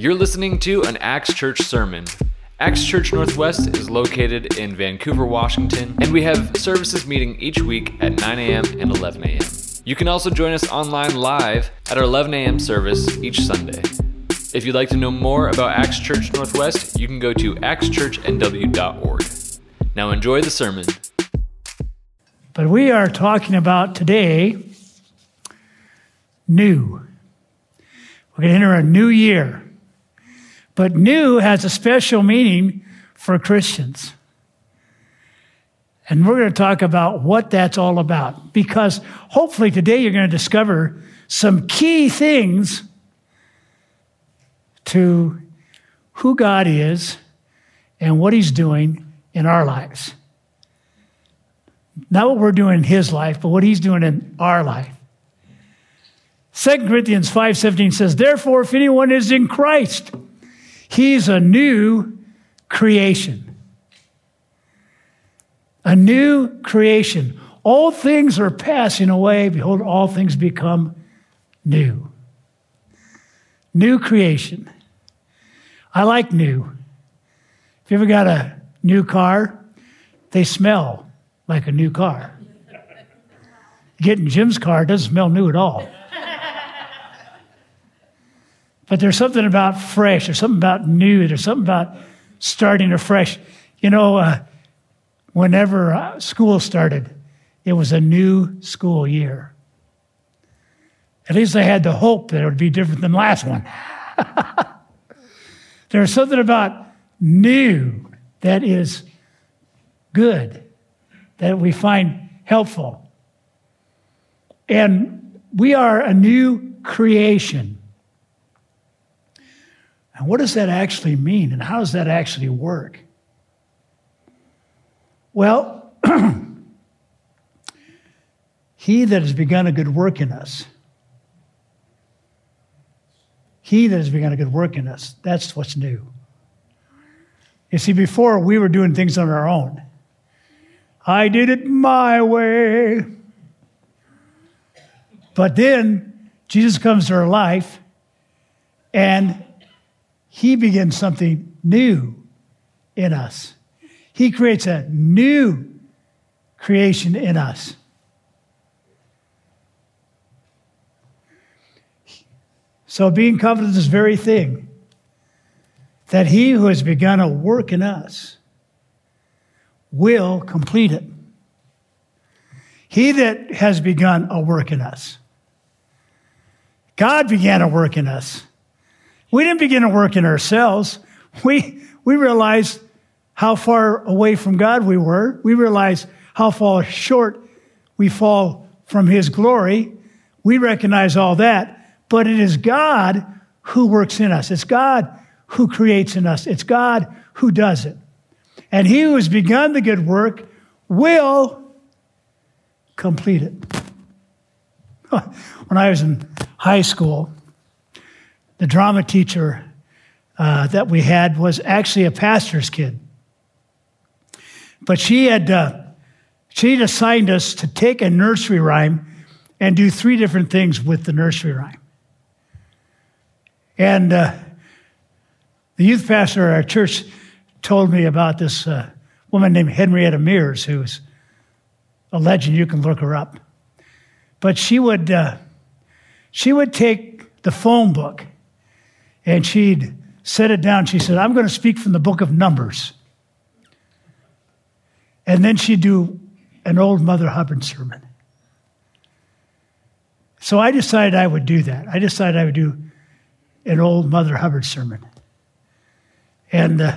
You're listening to an Axe Church sermon. Axe Church Northwest is located in Vancouver, Washington, and we have services meeting each week at 9 a.m. and 11 a.m. You can also join us online live at our 11 a.m. service each Sunday. If you'd like to know more about Axe Church Northwest, you can go to axechurchnw.org. Now enjoy the sermon. But we are talking about today new. We're going to enter a new year. But new has a special meaning for Christians. And we're going to talk about what that's all about. Because hopefully today you're going to discover some key things to who God is and what He's doing in our lives. Not what we're doing in His life, but what He's doing in our life. 2 Corinthians 5:17 says, "Therefore if anyone is in Christ, he's a new creation." A new creation. All things are passing away, behold all things become new. New creation. I like new. If you ever got a new car, they smell like a new car. Getting Jim's car doesn't smell new at all. But there's something about fresh, there's something about new, there's something about starting afresh. You know, uh, whenever uh, school started, it was a new school year. At least I had the hope that it would be different than last one. there's something about new that is good, that we find helpful. And we are a new creation. And what does that actually mean? And how does that actually work? Well, he that has begun a good work in us, he that has begun a good work in us, that's what's new. You see, before we were doing things on our own. I did it my way. But then Jesus comes to our life and he begins something new in us. He creates a new creation in us. So, being confident is this very thing, that he who has begun a work in us will complete it. He that has begun a work in us. God began a work in us. We didn't begin to work in ourselves. We, we realized how far away from God we were. We realized how far short we fall from His glory. We recognize all that. But it is God who works in us. It's God who creates in us. It's God who does it. And He who has begun the good work will complete it. When I was in high school, the drama teacher uh, that we had was actually a pastor's kid. But she had uh, she assigned us to take a nursery rhyme and do three different things with the nursery rhyme. And uh, the youth pastor at our church told me about this uh, woman named Henrietta Mears, who's a legend. You can look her up. But she would uh, she would take the phone book and she'd set it down. She said, I'm going to speak from the book of Numbers. And then she'd do an old Mother Hubbard sermon. So I decided I would do that. I decided I would do an old Mother Hubbard sermon. And uh,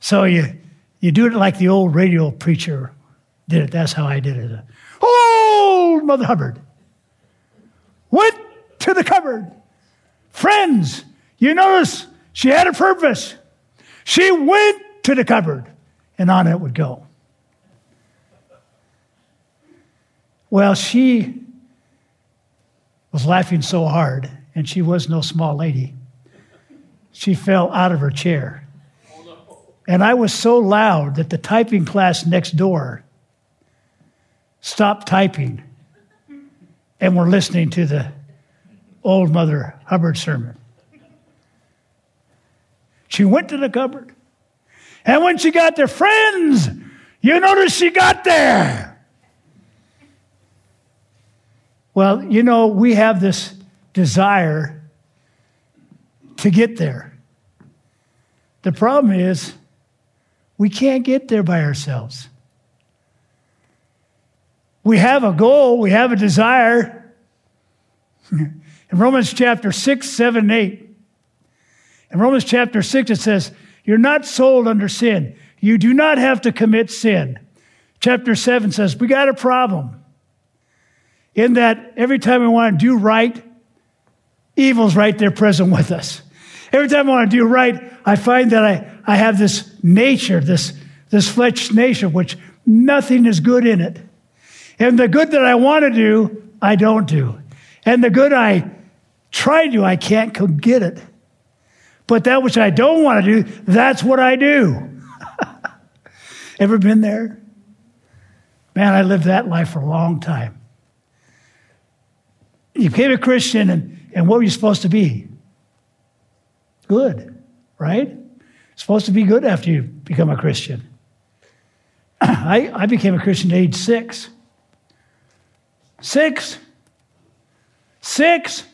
so you, you do it like the old radio preacher did it. That's how I did it. Old Mother Hubbard went to the cupboard Friends, you notice she had a purpose. She went to the cupboard, and on it would go. Well, she was laughing so hard, and she was no small lady. She fell out of her chair. And I was so loud that the typing class next door stopped typing and were listening to the old Mother Hubbard sermon. She went to the cupboard. And when she got there, friends, you notice she got there. Well, you know, we have this desire to get there. The problem is, we can't get there by ourselves. We have a goal, we have a desire. In Romans chapter 6, 7, 8. In Romans chapter 6, it says, You're not sold under sin. You do not have to commit sin. Chapter 7 says, We got a problem. In that every time we want to do right, evil's right there present with us. Every time I want to do right, I find that I, I have this nature, this, this flesh nature, which nothing is good in it. And the good that I want to do, I don't do. And the good I try to I can't get it. But that which I don't want to do, that's what I do. Ever been there? Man, I lived that life for a long time. You became a Christian, and, and what were you supposed to be? Good, right? Supposed to be good after you become a Christian. I, I became a Christian at age six. Six. Six.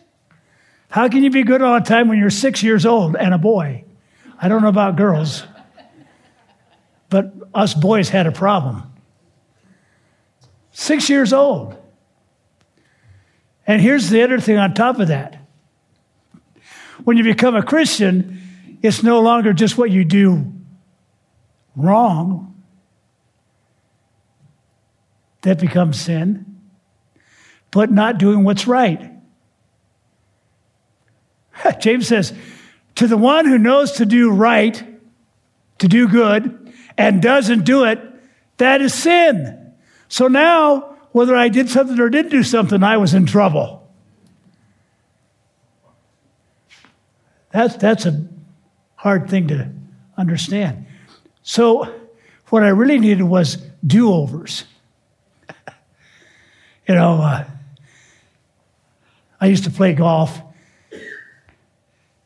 How can you be good all the time when you're six years old and a boy? I don't know about girls, but us boys had a problem. Six years old. And here's the other thing on top of that when you become a Christian, it's no longer just what you do wrong that becomes sin, but not doing what's right. James says, To the one who knows to do right, to do good, and doesn't do it, that is sin. So now, whether I did something or didn't do something, I was in trouble. That's, that's a hard thing to understand. So, what I really needed was do overs. you know, uh, I used to play golf.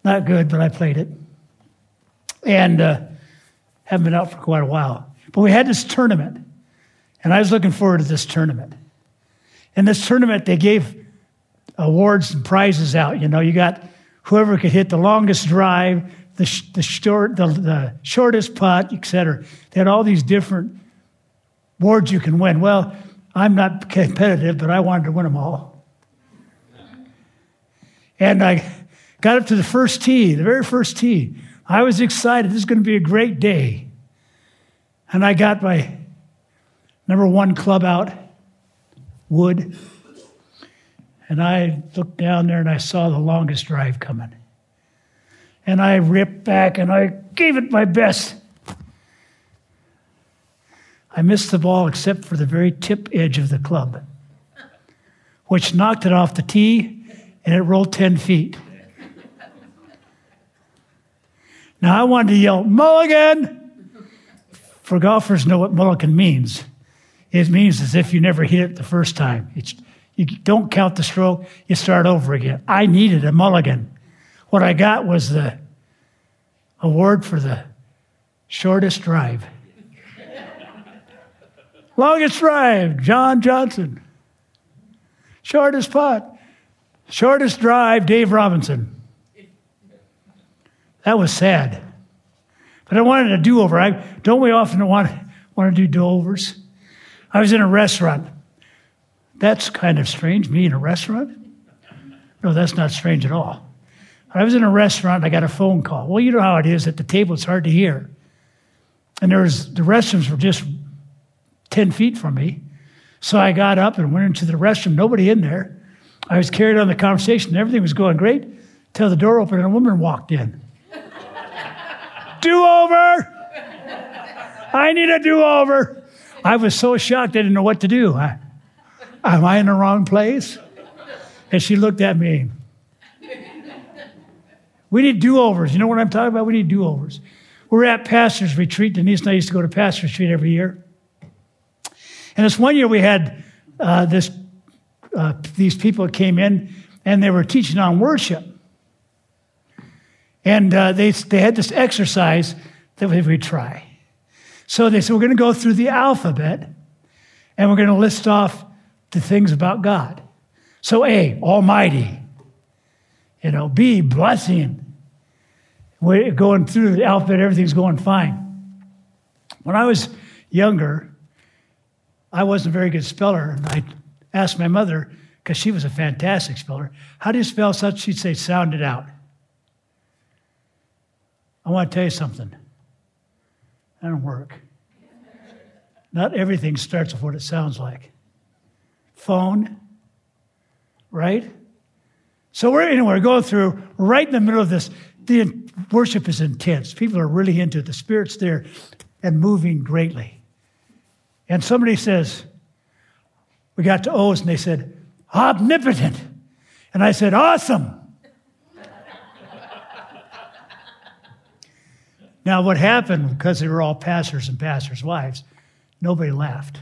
Not good, but I played it. And uh, haven't been out for quite a while. But we had this tournament, and I was looking forward to this tournament. In this tournament, they gave awards and prizes out. You know, you got whoever could hit the longest drive, the, sh- the, short, the, the shortest putt, etc. They had all these different awards you can win. Well, I'm not competitive, but I wanted to win them all. And I got up to the first tee, the very first tee. I was excited. This is going to be a great day. And I got my number one club out, wood. And I looked down there and I saw the longest drive coming. And I ripped back and I gave it my best. I missed the ball except for the very tip edge of the club, which knocked it off the tee and it rolled 10 feet. Now I wanted to yell, Mulligan! For golfers know what mulligan means. It means as if you never hit it the first time. It's you don't count the stroke, you start over again. I needed a mulligan. What I got was the award for the shortest drive. Longest drive, John Johnson. Shortest putt, shortest drive, Dave Robinson. That was sad. But I wanted a do over. Don't we often want, want to do do overs? I was in a restaurant that's kind of strange, me in a restaurant? No, that's not strange at all. I was in a restaurant, I got a phone call. Well, you know how it is at the table, it's hard to hear. And there was, the restrooms were just 10 feet from me. So I got up and went into the restroom, nobody in there. I was carried on the conversation, everything was going great, till the door opened and a woman walked in. Do over! I need a do over. I was so shocked, I didn't know what to do. I, Am I in the wrong place? And she looked at me. We need do overs. You know what I'm talking about? We need do overs. We're at Pastor's Retreat. Denise and I used to go to Pastor's Retreat every year. And this one year we had uh, this, uh, these people came in and they were teaching on worship. And uh, they, they had this exercise that we would try. So they said, We're going to go through the alphabet and we're going to list off the things about God. So, A, Almighty. You know, B, blessing. We're going through the alphabet, everything's going fine. When I was younger, I wasn't a very good speller, and I asked my mother, because she was a fantastic speller, how do you spell such? She'd say, sound it out. I want to tell you something. That don't work. Not everything starts with what it sounds like. Phone, right? So we're anyway, going through right in the middle of this. The worship is intense. People are really into it. The Spirit's there and moving greatly. And somebody says, we got to O's and they said, omnipotent. And I said, awesome. Now, what happened, because they were all pastors and pastors' wives, Nobody laughed.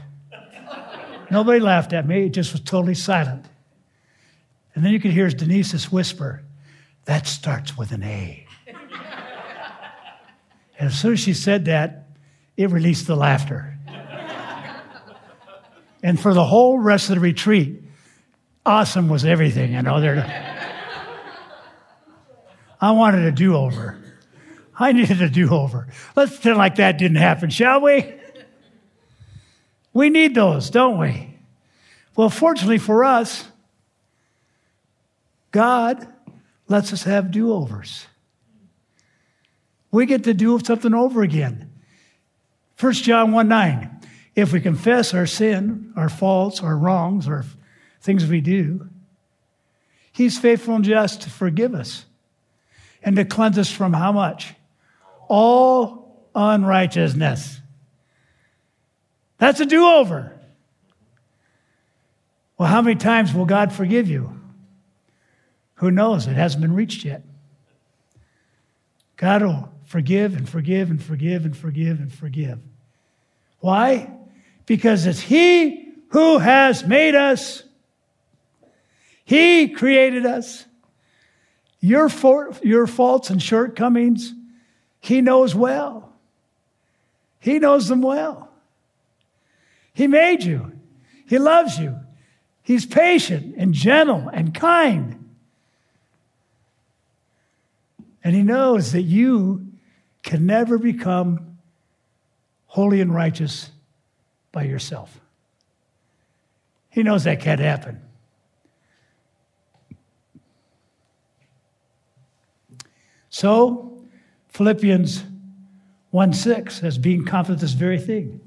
Nobody laughed at me. It just was totally silent. And then you could hear Denise's whisper, that starts with an A. and as soon as she said that, it released the laughter. and for the whole rest of the retreat, awesome was everything, you know. I wanted a do over. I needed a do over. Let's pretend like that didn't happen, shall we? We need those, don't we? Well, fortunately for us, God lets us have do overs. We get to do something over again. 1 John 1 9. If we confess our sin, our faults, our wrongs, our things we do, He's faithful and just to forgive us and to cleanse us from how much? All unrighteousness. That's a do over. Well, how many times will God forgive you? Who knows? It hasn't been reached yet. God will forgive and forgive and forgive and forgive and forgive. Why? Because it's He who has made us. He created us. Your, for, your faults and shortcomings, He knows well. He knows them well. He made you. He loves you. He's patient and gentle and kind. And He knows that you can never become holy and righteous by yourself. He knows that can't happen. So, Philippians 1 6 says, being confident this very thing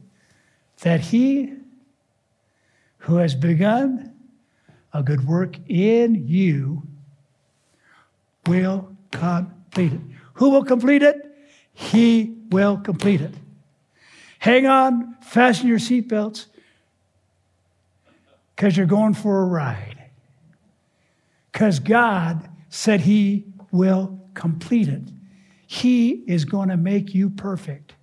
that he who has begun a good work in you will complete it. Who will complete it? He will complete it. Hang on, fasten your seatbelts, because you're going for a ride. Because God said He will complete it. He is going to make you perfect.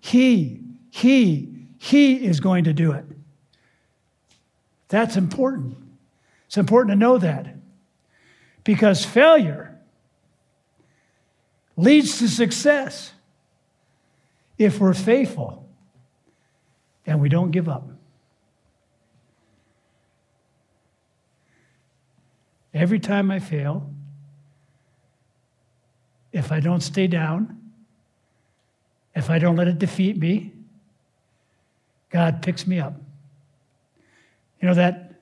He, He he is going to do it. That's important. It's important to know that. Because failure leads to success if we're faithful and we don't give up. Every time I fail, if I don't stay down, if I don't let it defeat me, God picks me up. You know that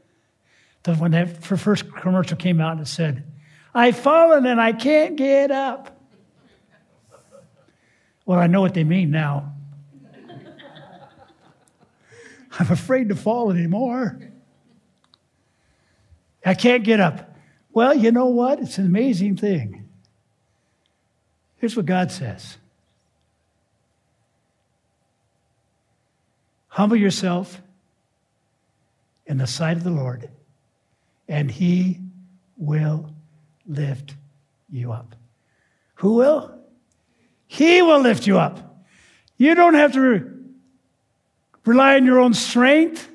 the, when that first commercial came out and it said, I've fallen and I can't get up. Well, I know what they mean now. I'm afraid to fall anymore. I can't get up. Well, you know what? It's an amazing thing. Here's what God says Humble yourself in the sight of the Lord, and he will lift you up. Who will? He will lift you up. You don't have to re- rely on your own strength.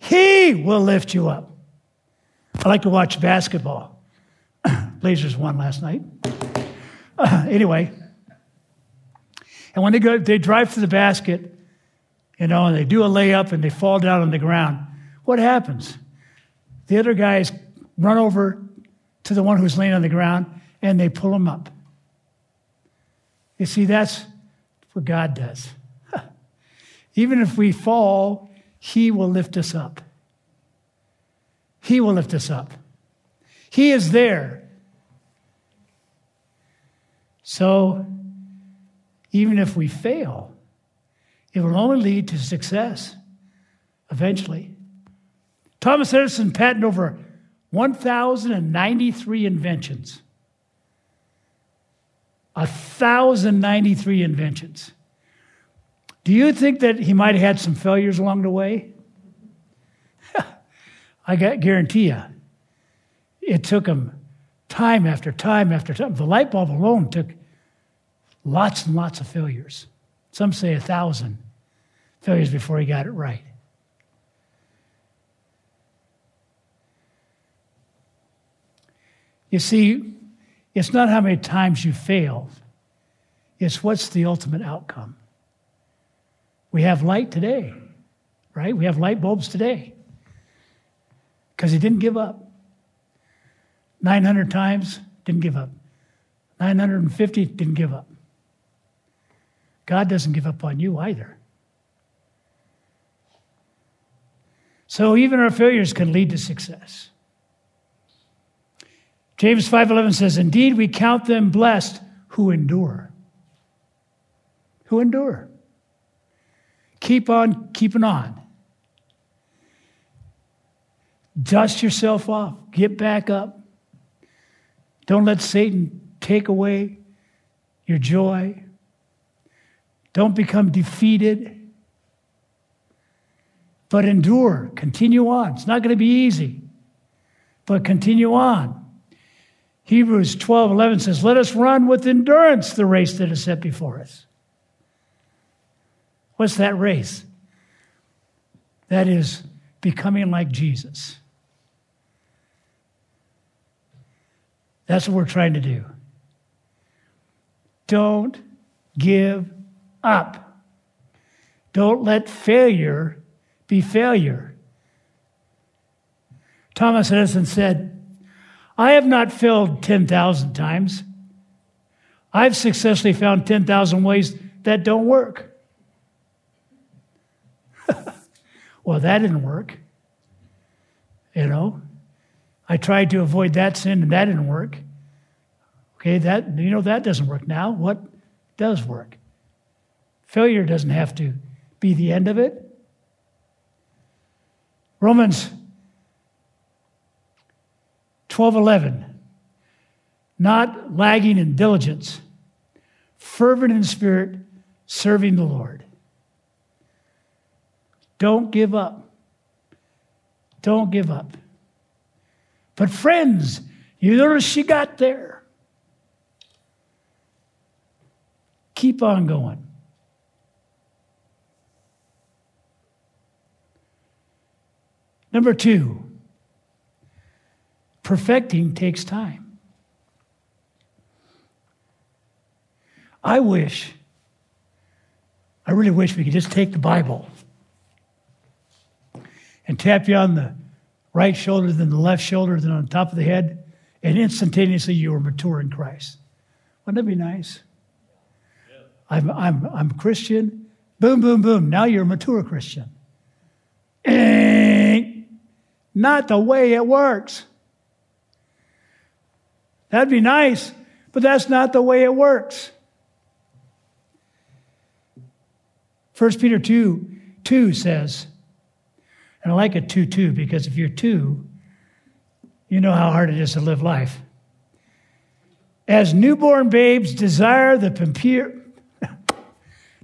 He will lift you up. I like to watch basketball. Blazers won last night. anyway, and when they go, they drive to the basket, you know, and they do a layup and they fall down on the ground. What happens? The other guys run over to the one who's laying on the ground and they pull him up. You see, that's what God does. Even if we fall, He will lift us up. He will lift us up. He is there. So, even if we fail, it will only lead to success eventually. Thomas Edison patented over 1,093 inventions. 1,093 inventions. Do you think that he might have had some failures along the way? I guarantee you. It took him time after time after time. The light bulb alone took lots and lots of failures. Some say a thousand failures before he got it right. You see, it's not how many times you failed, it's what's the ultimate outcome. We have light today, right? We have light bulbs today because he didn't give up. 900 times, didn't give up. 950, didn't give up. God doesn't give up on you either. So even our failures can lead to success. James 5:11 says, "Indeed we count them blessed who endure." Who endure. Keep on keeping on. Dust yourself off. Get back up. Don't let Satan take away your joy. Don't become defeated. But endure. Continue on. It's not going to be easy, but continue on. Hebrews 12 11 says, Let us run with endurance the race that is set before us. What's that race? That is becoming like Jesus. That's what we're trying to do. Don't give up. Don't let failure be failure. Thomas Edison said, I have not failed 10,000 times. I've successfully found 10,000 ways that don't work. well, that didn't work. You know, I tried to avoid that sin and that didn't work. Okay, that you know that doesn't work now. What does work? Failure doesn't have to be the end of it. Romans 12:11 Not lagging in diligence, fervent in spirit, serving the Lord. Don't give up. Don't give up. But friends, you notice she got there. Keep on going. Number two, perfecting takes time. I wish, I really wish we could just take the Bible and tap you on the right shoulder, then the left shoulder, then on top of the head, and instantaneously you are mature in Christ. Wouldn't that be nice? I'm, I'm, I'm Christian. Boom, boom, boom. Now you're a mature Christian. Ain't not the way it works. That'd be nice, but that's not the way it works. 1 Peter 2 2 says, and I like a 2 2 because if you're two, you know how hard it is to live life. As newborn babes desire the pure,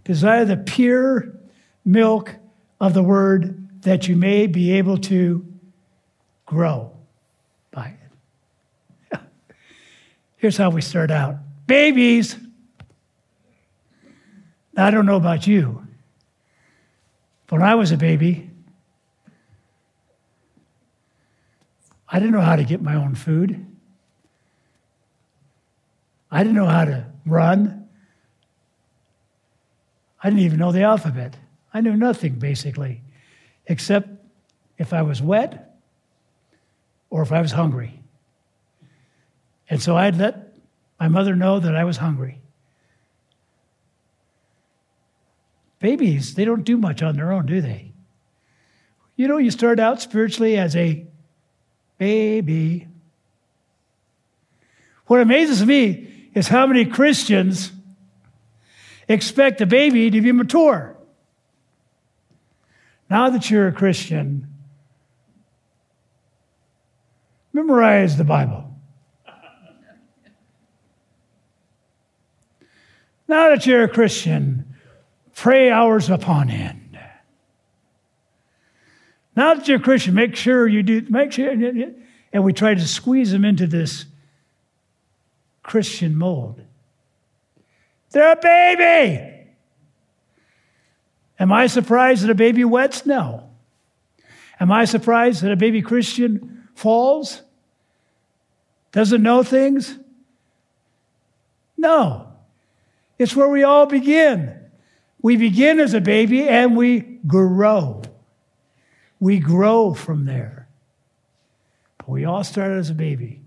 desire the pure milk of the word that you may be able to grow by it. Here's how we start out babies. I don't know about you, but when I was a baby, I didn't know how to get my own food. I didn't know how to run. I didn't even know the alphabet. I knew nothing basically, except if I was wet or if I was hungry. And so I'd let my mother know that I was hungry. Babies, they don't do much on their own, do they? You know, you start out spiritually as a baby. What amazes me is how many Christians expect a baby to be mature. Now that you're a Christian, memorize the Bible. Now that you're a Christian, pray hours upon end. Now that you're a Christian, make sure you do, make sure, and we try to squeeze them into this Christian mold. They're a baby. Am I surprised that a baby wets? No. Am I surprised that a baby Christian falls? Doesn't know things? No. It's where we all begin. We begin as a baby and we grow. We grow from there. But we all start as a baby.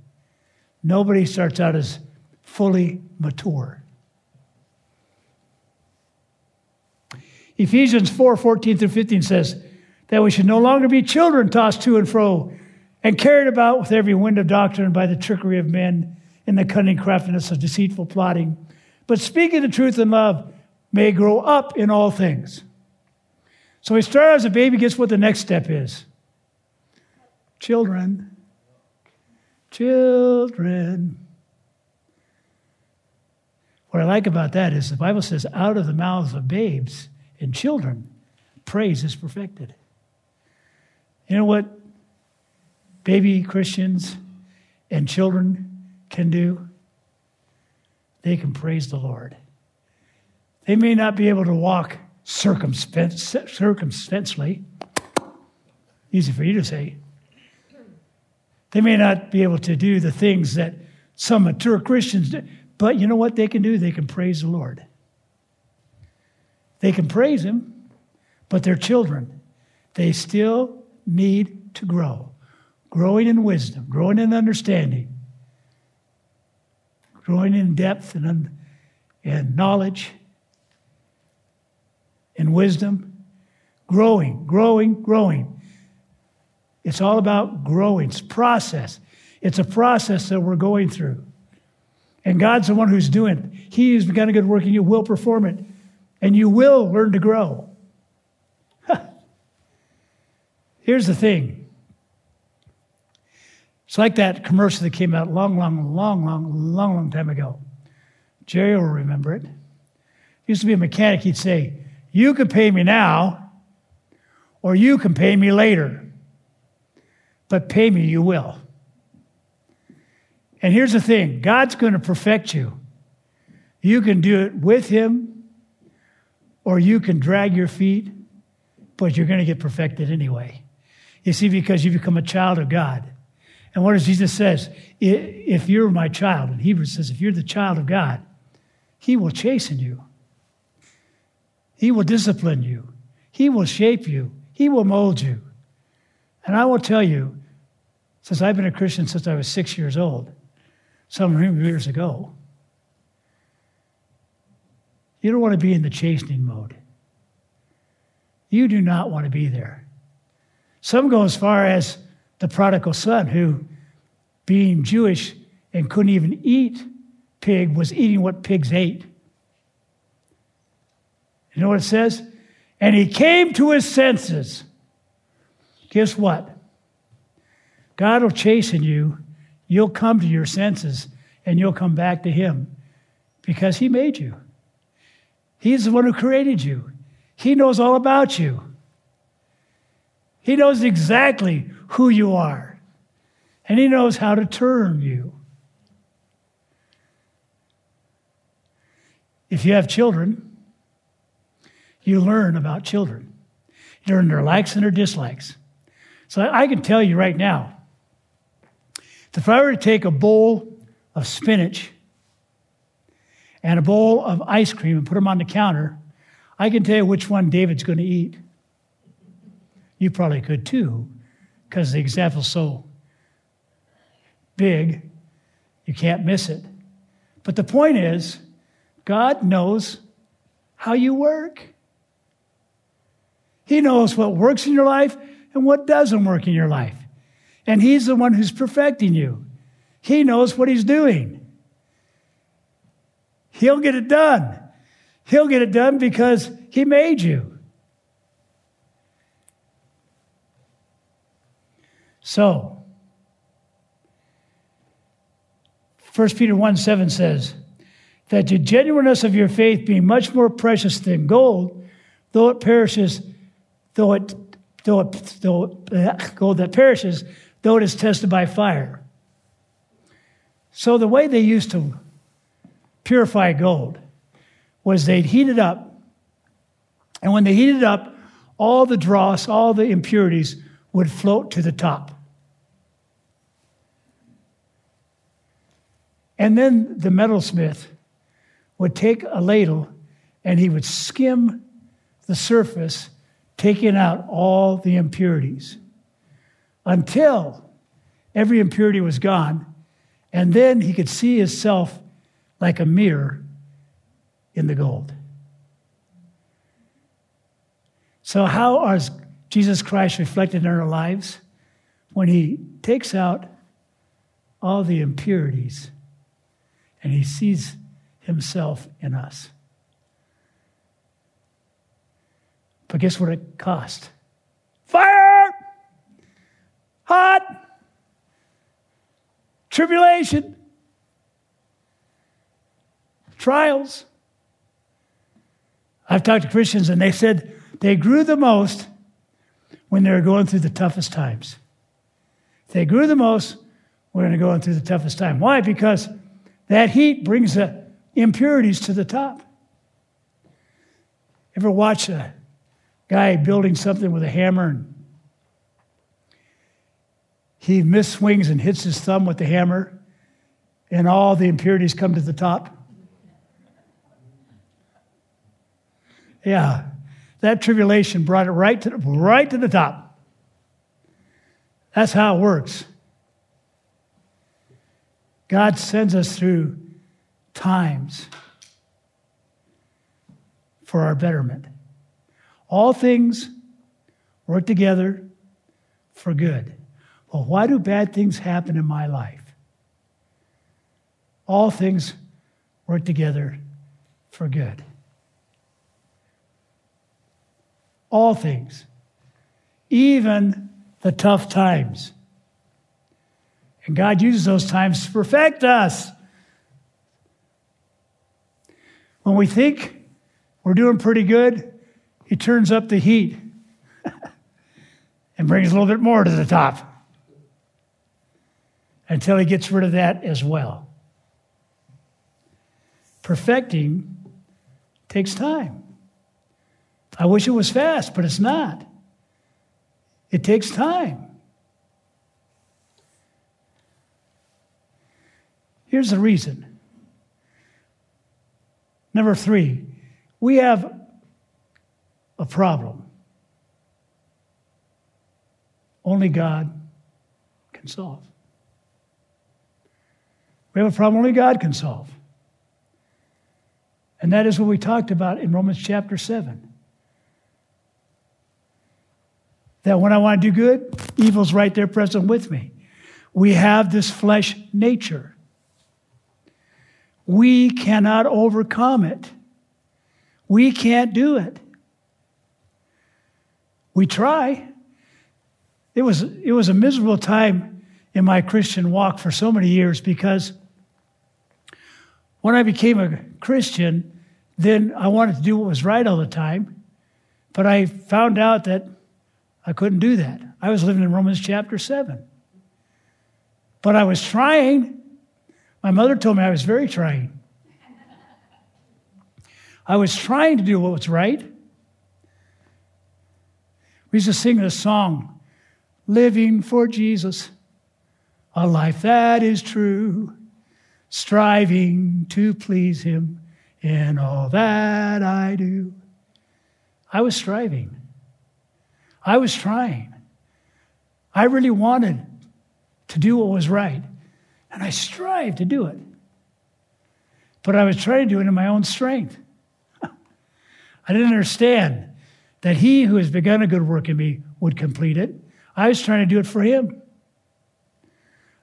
Nobody starts out as fully mature. Ephesians 4 14 through 15 says that we should no longer be children tossed to and fro and carried about with every wind of doctrine by the trickery of men in the cunning craftiness of deceitful plotting but speaking the truth in love may grow up in all things. So we start as a baby, guess what the next step is? Children. Children. What I like about that is the Bible says, out of the mouths of babes and children, praise is perfected. You know what baby Christians and children can do? they can praise the Lord. They may not be able to walk circumspectly, easy for you to say. They may not be able to do the things that some mature Christians do, but you know what they can do? They can praise the Lord. They can praise Him, but they're children. They still need to grow, growing in wisdom, growing in understanding growing in depth and, and knowledge and wisdom, growing, growing, growing. It's all about growing. It's process. It's a process that we're going through. And God's the one who's doing it. He has begun a good work and you will perform it. And you will learn to grow. Here's the thing it's like that commercial that came out long, long, long, long, long, long time ago. Jerry will remember it. Used to be a mechanic, he'd say, You can pay me now, or you can pay me later. But pay me, you will. And here's the thing God's going to perfect you. You can do it with Him, or you can drag your feet, but you're going to get perfected anyway. You see, because you become a child of God. And what does Jesus says? If you're my child, and Hebrews says, if you're the child of God, he will chasten you. He will discipline you. He will shape you. He will mold you. And I will tell you, since I've been a Christian since I was six years old, some years ago, you don't want to be in the chastening mode. You do not want to be there. Some go as far as the prodigal son who, being Jewish and couldn't even eat pig, was eating what pigs ate. You know what it says? And he came to his senses. Guess what? God will chasten you. You'll come to your senses and you'll come back to him because he made you. He's the one who created you. He knows all about you. He knows exactly who you are, and He knows how to turn you. If you have children, you learn about children. You learn their likes and their dislikes. So I can tell you right now if I were to take a bowl of spinach and a bowl of ice cream and put them on the counter, I can tell you which one David's going to eat. You probably could too, because the example's so big, you can't miss it. But the point is, God knows how you work. He knows what works in your life and what doesn't work in your life. And He's the one who's perfecting you. He knows what He's doing. He'll get it done. He'll get it done because He made you. So, 1 Peter 1 7 says, that the genuineness of your faith being much more precious than gold, though it perishes, though it, though it, though uh, it, gold that perishes, though it is tested by fire. So the way they used to purify gold was they'd heat it up, and when they heated it up, all the dross, all the impurities would float to the top. And then the metalsmith would take a ladle and he would skim the surface, taking out all the impurities until every impurity was gone. And then he could see himself like a mirror in the gold. So, how is Jesus Christ reflected in our lives? When he takes out all the impurities and he sees himself in us. But guess what it cost? Fire! Hot! Tribulation! Trials. I've talked to Christians and they said they grew the most when they were going through the toughest times. They grew the most when they're going through the toughest time. Why? Because that heat brings the impurities to the top. Ever watch a guy building something with a hammer and he misswings and hits his thumb with the hammer and all the impurities come to the top? Yeah, that tribulation brought it right to the, right to the top. That's how it works. God sends us through times for our betterment. All things work together for good. Well, why do bad things happen in my life? All things work together for good. All things, even the tough times. And God uses those times to perfect us. When we think we're doing pretty good, he turns up the heat and brings a little bit more to the top until he gets rid of that as well. Perfecting takes time. I wish it was fast, but it's not. It takes time. Here's the reason Number three, we have a problem. Only God can solve. We have a problem only God can solve. And that is what we talked about in Romans chapter 7. That when I want to do good, evil's right there present with me. We have this flesh nature we cannot overcome it. We can't do it. We try. It was, it was a miserable time in my Christian walk for so many years because when I became a Christian, then I wanted to do what was right all the time. But I found out that I couldn't do that. I was living in Romans chapter 7. But I was trying. My mother told me I was very trying. I was trying to do what was right. We used to sing this song, Living for Jesus, a life that is true, striving to please Him in all that I do. I was striving. I was trying. I really wanted to do what was right, and I strived to do it. But I was trying to do it in my own strength. I didn't understand that he who has begun a good work in me would complete it. I was trying to do it for him.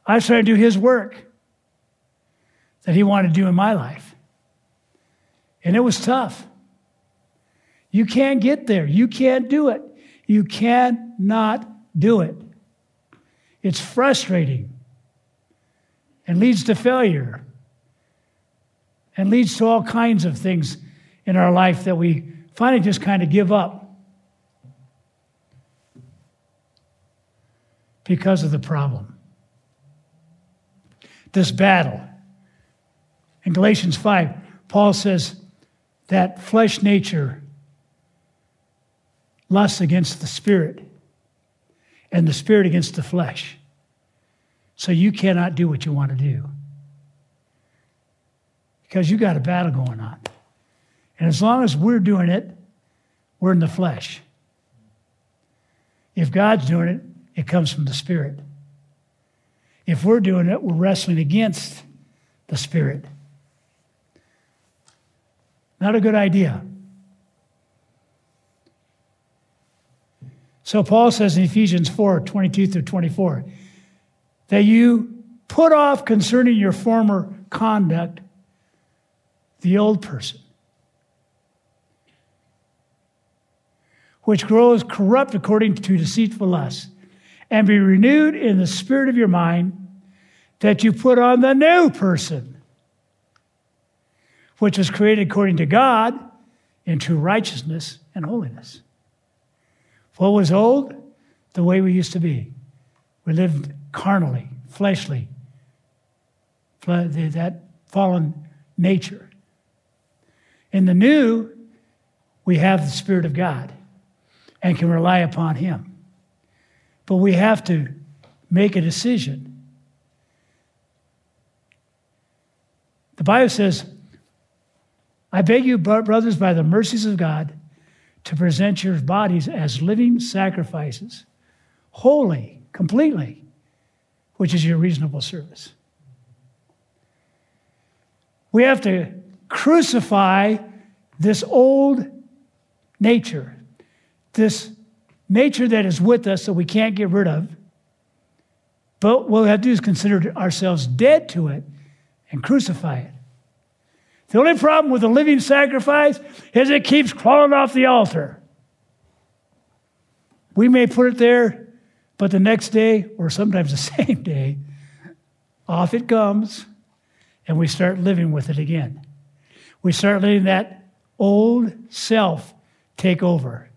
I was trying to do his work that he wanted to do in my life. And it was tough. You can't get there. You can't do it. You cannot do it. It's frustrating and leads to failure and leads to all kinds of things in our life that we finally just kind of give up because of the problem. This battle. In Galatians 5, Paul says that flesh nature lusts against the spirit and the spirit against the flesh. So you cannot do what you want to do because you got a battle going on. And as long as we're doing it, we're in the flesh. If God's doing it, it comes from the Spirit. If we're doing it, we're wrestling against the Spirit. Not a good idea. So Paul says in Ephesians 4 22 through 24 that you put off concerning your former conduct the old person, which grows corrupt according to deceitful lusts, and be renewed in the spirit of your mind, that you put on the new person, which was created according to God in true righteousness and holiness. What was old? The way we used to be. We lived carnally, fleshly, that fallen nature. In the new, we have the Spirit of God and can rely upon Him. But we have to make a decision. The Bible says, I beg you, brothers, by the mercies of God, to present your bodies as living sacrifices, holy, completely, which is your reasonable service. We have to crucify this old nature, this nature that is with us that we can't get rid of. But what we have to do is consider ourselves dead to it and crucify it. The only problem with a living sacrifice is it keeps crawling off the altar. We may put it there, but the next day, or sometimes the same day, off it comes, and we start living with it again. We start letting that old self take over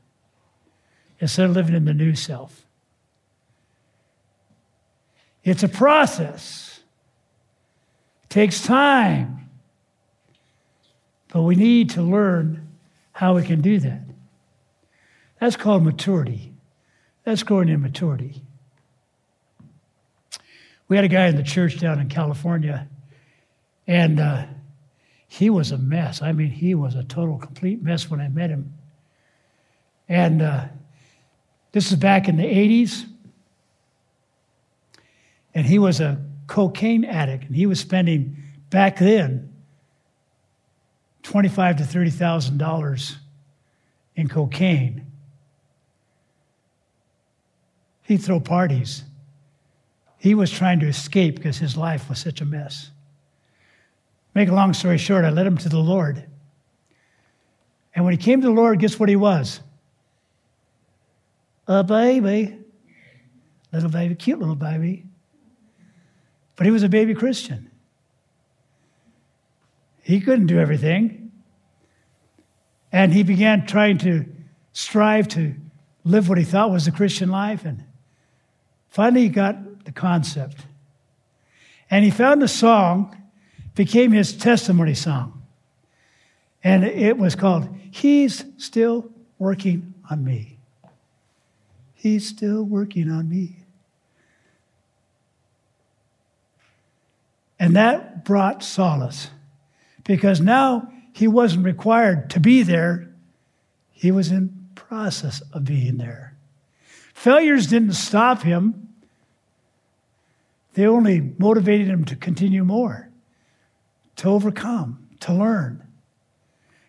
instead of living in the new self. It's a process, it takes time. But we need to learn how we can do that. That's called maturity. That's growing in maturity. We had a guy in the church down in California, and uh, he was a mess. I mean, he was a total, complete mess when I met him. And uh, this is back in the 80s. And he was a cocaine addict, and he was spending back then twenty-five to thirty thousand dollars in cocaine. He'd throw parties. He was trying to escape because his life was such a mess. Make a long story short, I led him to the Lord. And when he came to the Lord, guess what he was? A baby. Little baby, cute little baby. But he was a baby Christian. He couldn't do everything. And he began trying to strive to live what he thought was the Christian life. And finally, he got the concept. And he found a song, became his testimony song. And it was called He's Still Working on Me. He's still working on me. And that brought solace because now he wasn't required to be there, he was in process of being there. Failures didn't stop him. They only motivated him to continue more, to overcome, to learn.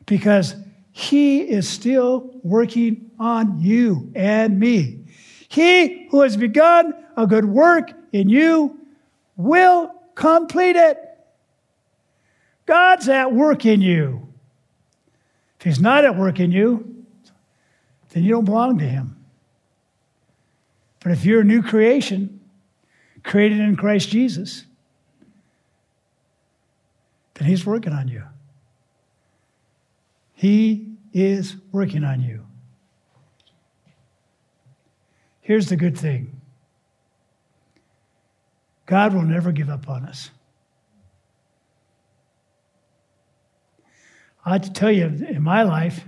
Because he is still working on you and me. He who has begun a good work in you will complete it. God's at work in you. If He's not at work in you, then you don't belong to Him. But if you're a new creation, created in Christ Jesus, then He's working on you. He is working on you. Here's the good thing God will never give up on us. I have to tell you, in my life,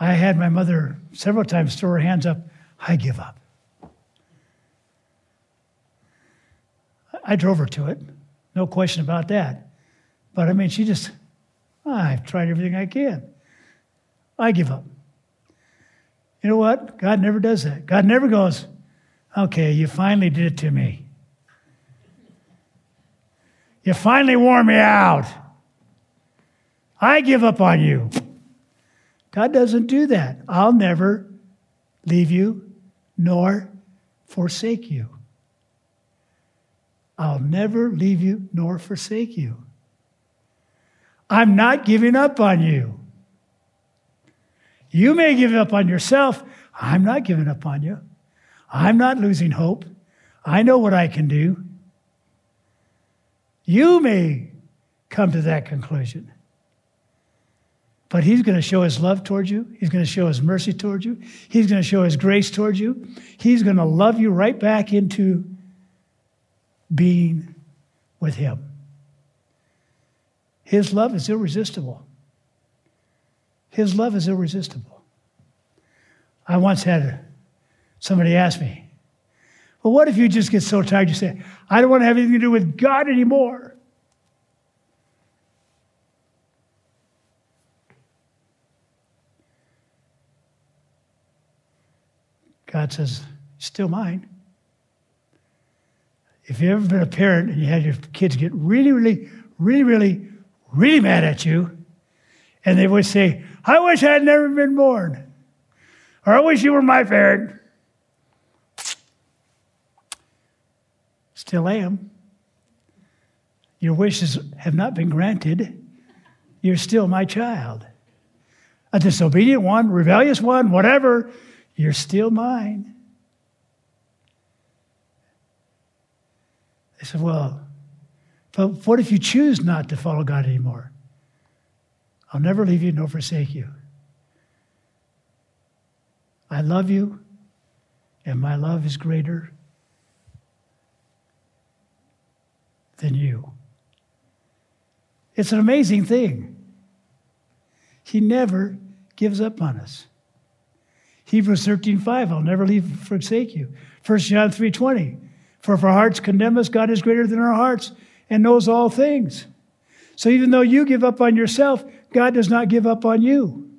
I had my mother several times throw her hands up, I give up. I drove her to it, no question about that. But I mean, she just, I've tried everything I can. I give up. You know what? God never does that. God never goes, okay, you finally did it to me. You finally wore me out. I give up on you. God doesn't do that. I'll never leave you nor forsake you. I'll never leave you nor forsake you. I'm not giving up on you. You may give up on yourself. I'm not giving up on you. I'm not losing hope. I know what I can do. You may come to that conclusion. But he's going to show his love towards you. He's going to show his mercy towards you. He's going to show his grace towards you. He's going to love you right back into being with him. His love is irresistible. His love is irresistible. I once had somebody ask me, Well, what if you just get so tired you say, I don't want to have anything to do with God anymore? God says, Still mine. If you've ever been a parent and you had your kids get really, really, really, really, really mad at you, and they would say, I wish I had never been born. Or I wish you were my parent. Still am. Your wishes have not been granted. You're still my child. A disobedient one, rebellious one, whatever, you're still mine. They said, Well, but what if you choose not to follow God anymore? I'll never leave you nor forsake you. I love you, and my love is greater than you. It's an amazing thing. He never gives up on us. Hebrews 13, 5, I'll never leave forsake you. 1 John 3, 20, for if our hearts condemn us, God is greater than our hearts and knows all things. So even though you give up on yourself, God does not give up on you.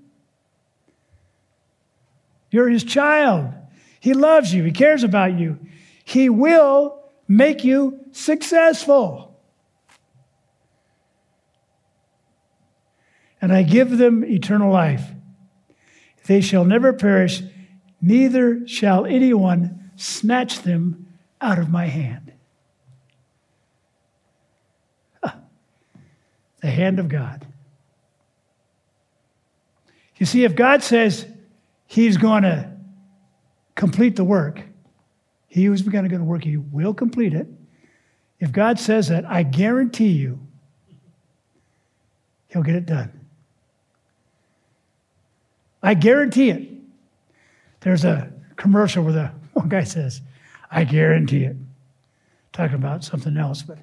You're his child. He loves you. He cares about you. He will make you successful. And I give them eternal life. They shall never perish, neither shall anyone snatch them out of my hand. Ah, the hand of God. You see, if God says He's going to complete the work, He who's begun a good work, He will complete it. If God says that, I guarantee you, He'll get it done. I guarantee it. There's a commercial where the one guy says, I guarantee it. Talking about something else, but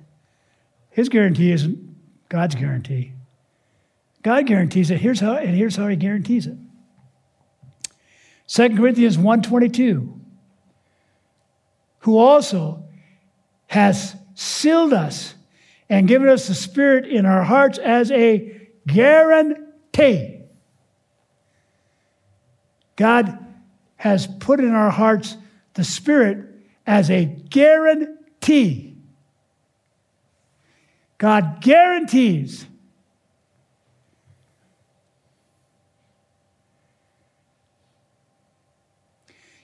his guarantee isn't God's guarantee. God guarantees it. Here's how, and here's how he guarantees it. 2 Corinthians 1.22, who also has sealed us and given us the Spirit in our hearts as a guarantee. God has put in our hearts the Spirit as a guarantee. God guarantees.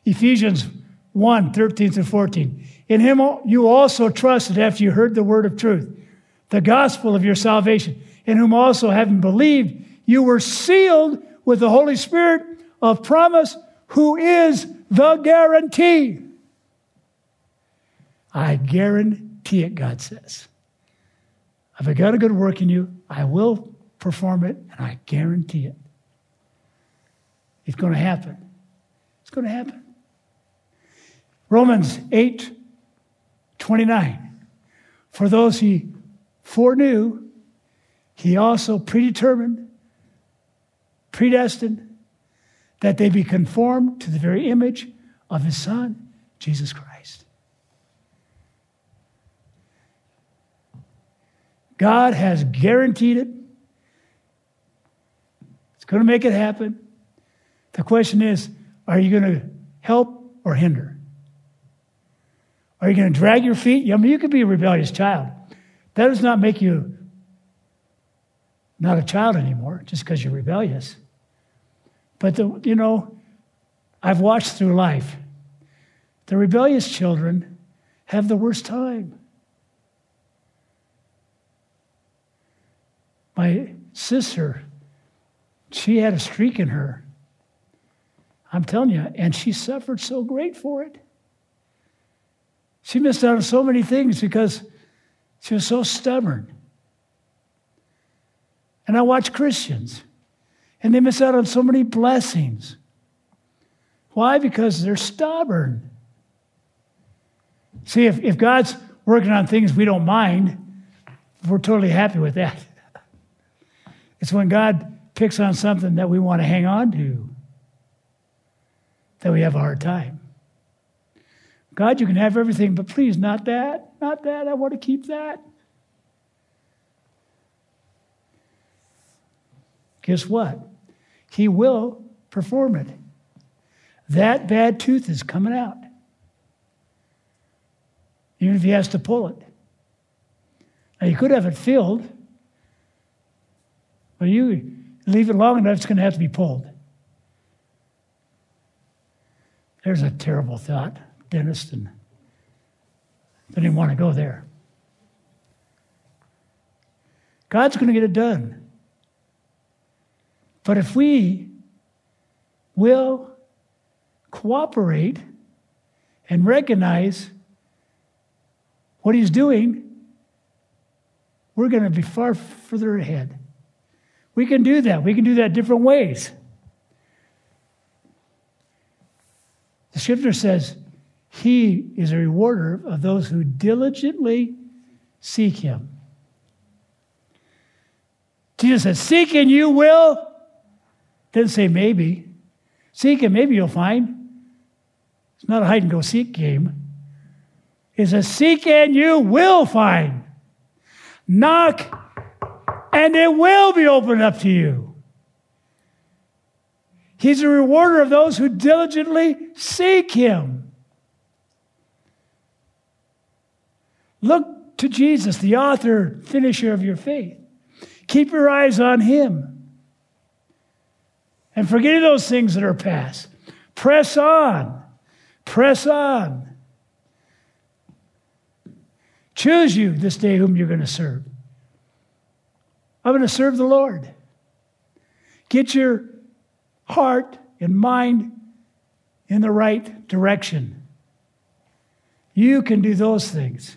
Ephesians 1 13 through 14. In him you also trusted after you heard the word of truth, the gospel of your salvation, in whom also, having believed, you were sealed with the Holy Spirit of promise, who is the guarantee. I guarantee it, God says. If I got a good work in you, I will perform it, and I guarantee it. It's going to happen. It's going to happen. Romans 8 29. For those he foreknew, he also predetermined, predestined, that they be conformed to the very image of his Son, Jesus Christ. God has guaranteed it. It's going to make it happen. The question is are you going to help or hinder? Are you going to drag your feet? I mean, you could be a rebellious child. That does not make you not a child anymore just because you're rebellious. But, the, you know, I've watched through life. The rebellious children have the worst time. My sister, she had a streak in her. I'm telling you, and she suffered so great for it. She missed out on so many things because she was so stubborn. And I watch Christians, and they miss out on so many blessings. Why? Because they're stubborn. See, if, if God's working on things we don't mind, we're totally happy with that. It's when God picks on something that we want to hang on to that we have a hard time. God, you can have everything, but please, not that, not that. I want to keep that. Guess what? He will perform it. That bad tooth is coming out, even if he has to pull it. Now, you could have it filled, but you leave it long enough, it's going to have to be pulled. There's a terrible thought dentist and didn't want to go there. God's going to get it done. But if we will cooperate and recognize what He's doing, we're going to be far further ahead. We can do that. We can do that different ways. The scripture says, he is a rewarder of those who diligently seek him. Jesus says, Seek and you will. Didn't say maybe. Seek and maybe you'll find. It's not a hide and go seek game. It's a seek and you will find. Knock and it will be opened up to you. He's a rewarder of those who diligently seek him. Look to Jesus, the author, finisher of your faith. Keep your eyes on him. And forgetting those things that are past. Press on. Press on. Choose you this day whom you're going to serve. I'm going to serve the Lord. Get your heart and mind in the right direction. You can do those things.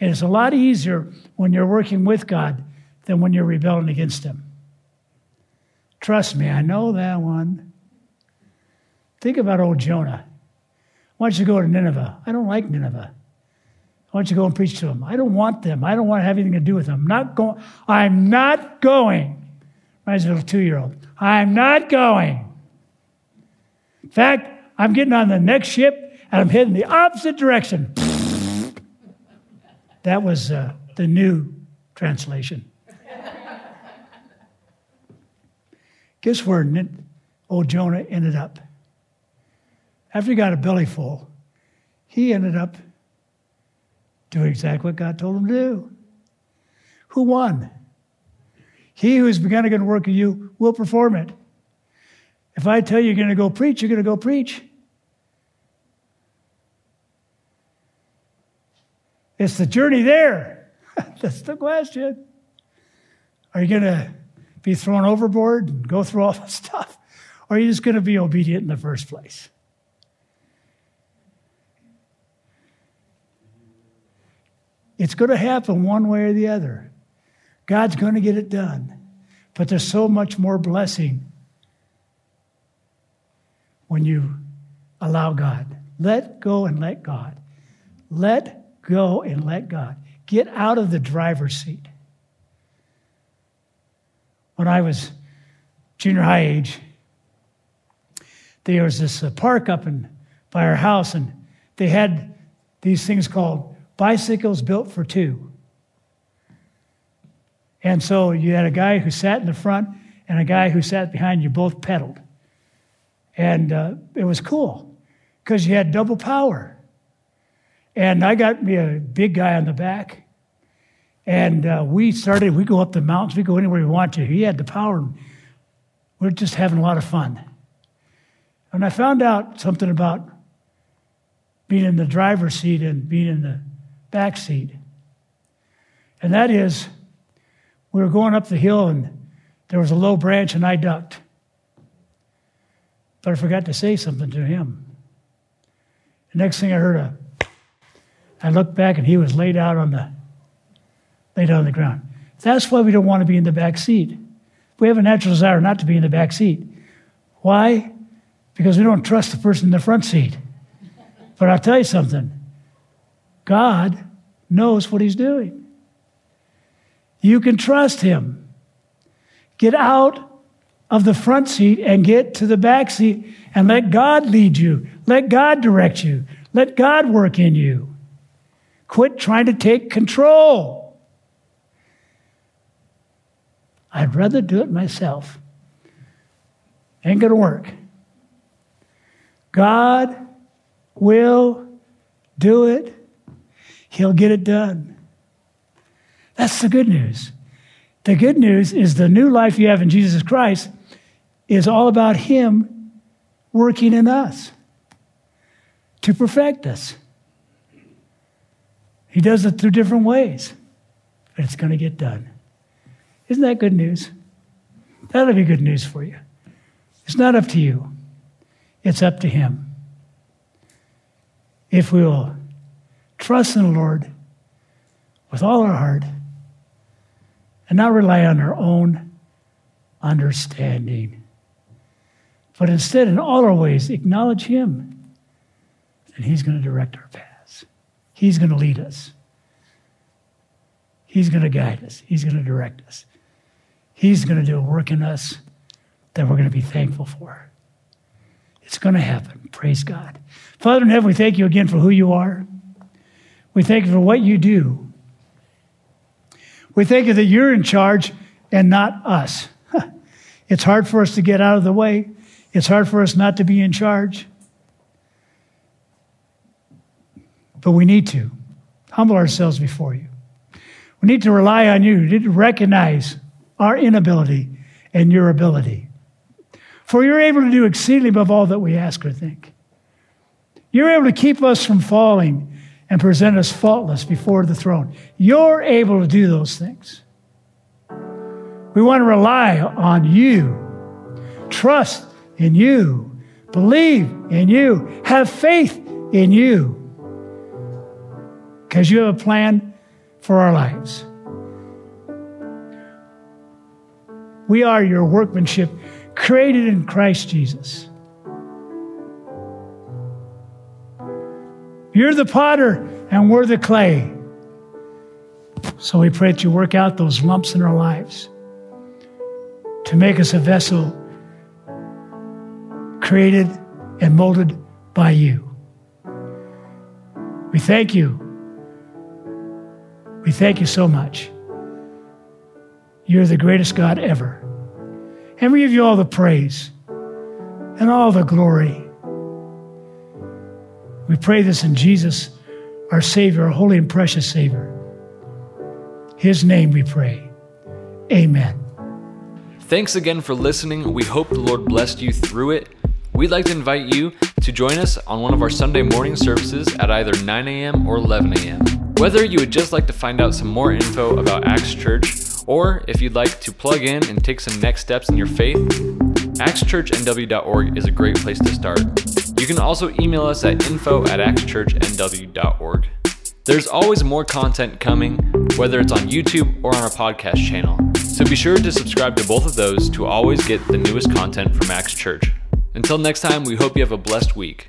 And it's a lot easier when you're working with God than when you're rebelling against Him. Trust me, I know that one. Think about old Jonah. Why don't you go to Nineveh? I don't like Nineveh. Why don't you go and preach to them? I don't want them. I don't want to have anything to do with them. I'm not going. I'm not going. Reminds me of a two year old. I'm not going. In fact, I'm getting on the next ship and I'm heading the opposite direction. That was uh, the new translation. Guess where old Jonah ended up? After he got a belly full, he ended up doing exactly what God told him to do. Who won? He who has begun a good work in you will perform it. If I tell you you're going to go preach, you're going to go preach. It's the journey there. That's the question. Are you going to be thrown overboard and go through all the stuff? Or are you just going to be obedient in the first place? It's going to happen one way or the other. God's going to get it done. But there's so much more blessing when you allow God. Let go and let God. Let go and let God. Get out of the driver's seat. When I was junior high age, there was this uh, park up in, by our house, and they had these things called bicycles built for two. And so you had a guy who sat in the front and a guy who sat behind you, both pedaled. And uh, it was cool because you had double power. And I got me a big guy on the back. And uh, we started, we go up the mountains, we go anywhere we want to. He had the power. We're just having a lot of fun. And I found out something about being in the driver's seat and being in the back seat. And that is, we were going up the hill and there was a low branch and I ducked. But I forgot to say something to him. The next thing I heard a I looked back and he was laid out on the laid out on the ground. That's why we don't want to be in the back seat. We have a natural desire not to be in the back seat. Why? Because we don't trust the person in the front seat. But I'll tell you something. God knows what he's doing. You can trust him. Get out of the front seat and get to the back seat and let God lead you. Let God direct you. Let God work in you. Quit trying to take control. I'd rather do it myself. Ain't going to work. God will do it. He'll get it done. That's the good news. The good news is the new life you have in Jesus Christ is all about Him working in us to perfect us. He does it through different ways, but it's going to get done. Isn't that good news? That'll be good news for you. It's not up to you, it's up to Him. If we will trust in the Lord with all our heart, and not rely on our own understanding, but instead, in all our ways, acknowledge Him, and He's going to direct our paths. He's going to lead us. He's going to guide us. He's going to direct us. He's going to do a work in us that we're going to be thankful for. It's going to happen. Praise God. Father in heaven, we thank you again for who you are. We thank you for what you do. We think that you're in charge and not us. it's hard for us to get out of the way. It's hard for us not to be in charge. But we need to humble ourselves before you. We need to rely on you. We need to recognize our inability and your ability. For you're able to do exceedingly above all that we ask or think. You're able to keep us from falling and present us faultless before the throne. You're able to do those things. We want to rely on you, trust in you, believe in you, have faith in you, because you have a plan for our lives. We are your workmanship, created in Christ Jesus. You're the potter and we're the clay. So we pray that you work out those lumps in our lives to make us a vessel created and molded by you. We thank you. We thank you so much. You're the greatest God ever. And we give you all the praise and all the glory. We pray this in Jesus, our Savior, our holy and precious Savior. His name we pray. Amen. Thanks again for listening. We hope the Lord blessed you through it. We'd like to invite you to join us on one of our Sunday morning services at either 9 a.m. or 11 a.m. Whether you would just like to find out some more info about Acts Church, or if you'd like to plug in and take some next steps in your faith, actschurchnw.org is a great place to start. You can also email us at info at actschurchnw.org. There's always more content coming, whether it's on YouTube or on our podcast channel. So be sure to subscribe to both of those to always get the newest content from Acts Church. Until next time, we hope you have a blessed week.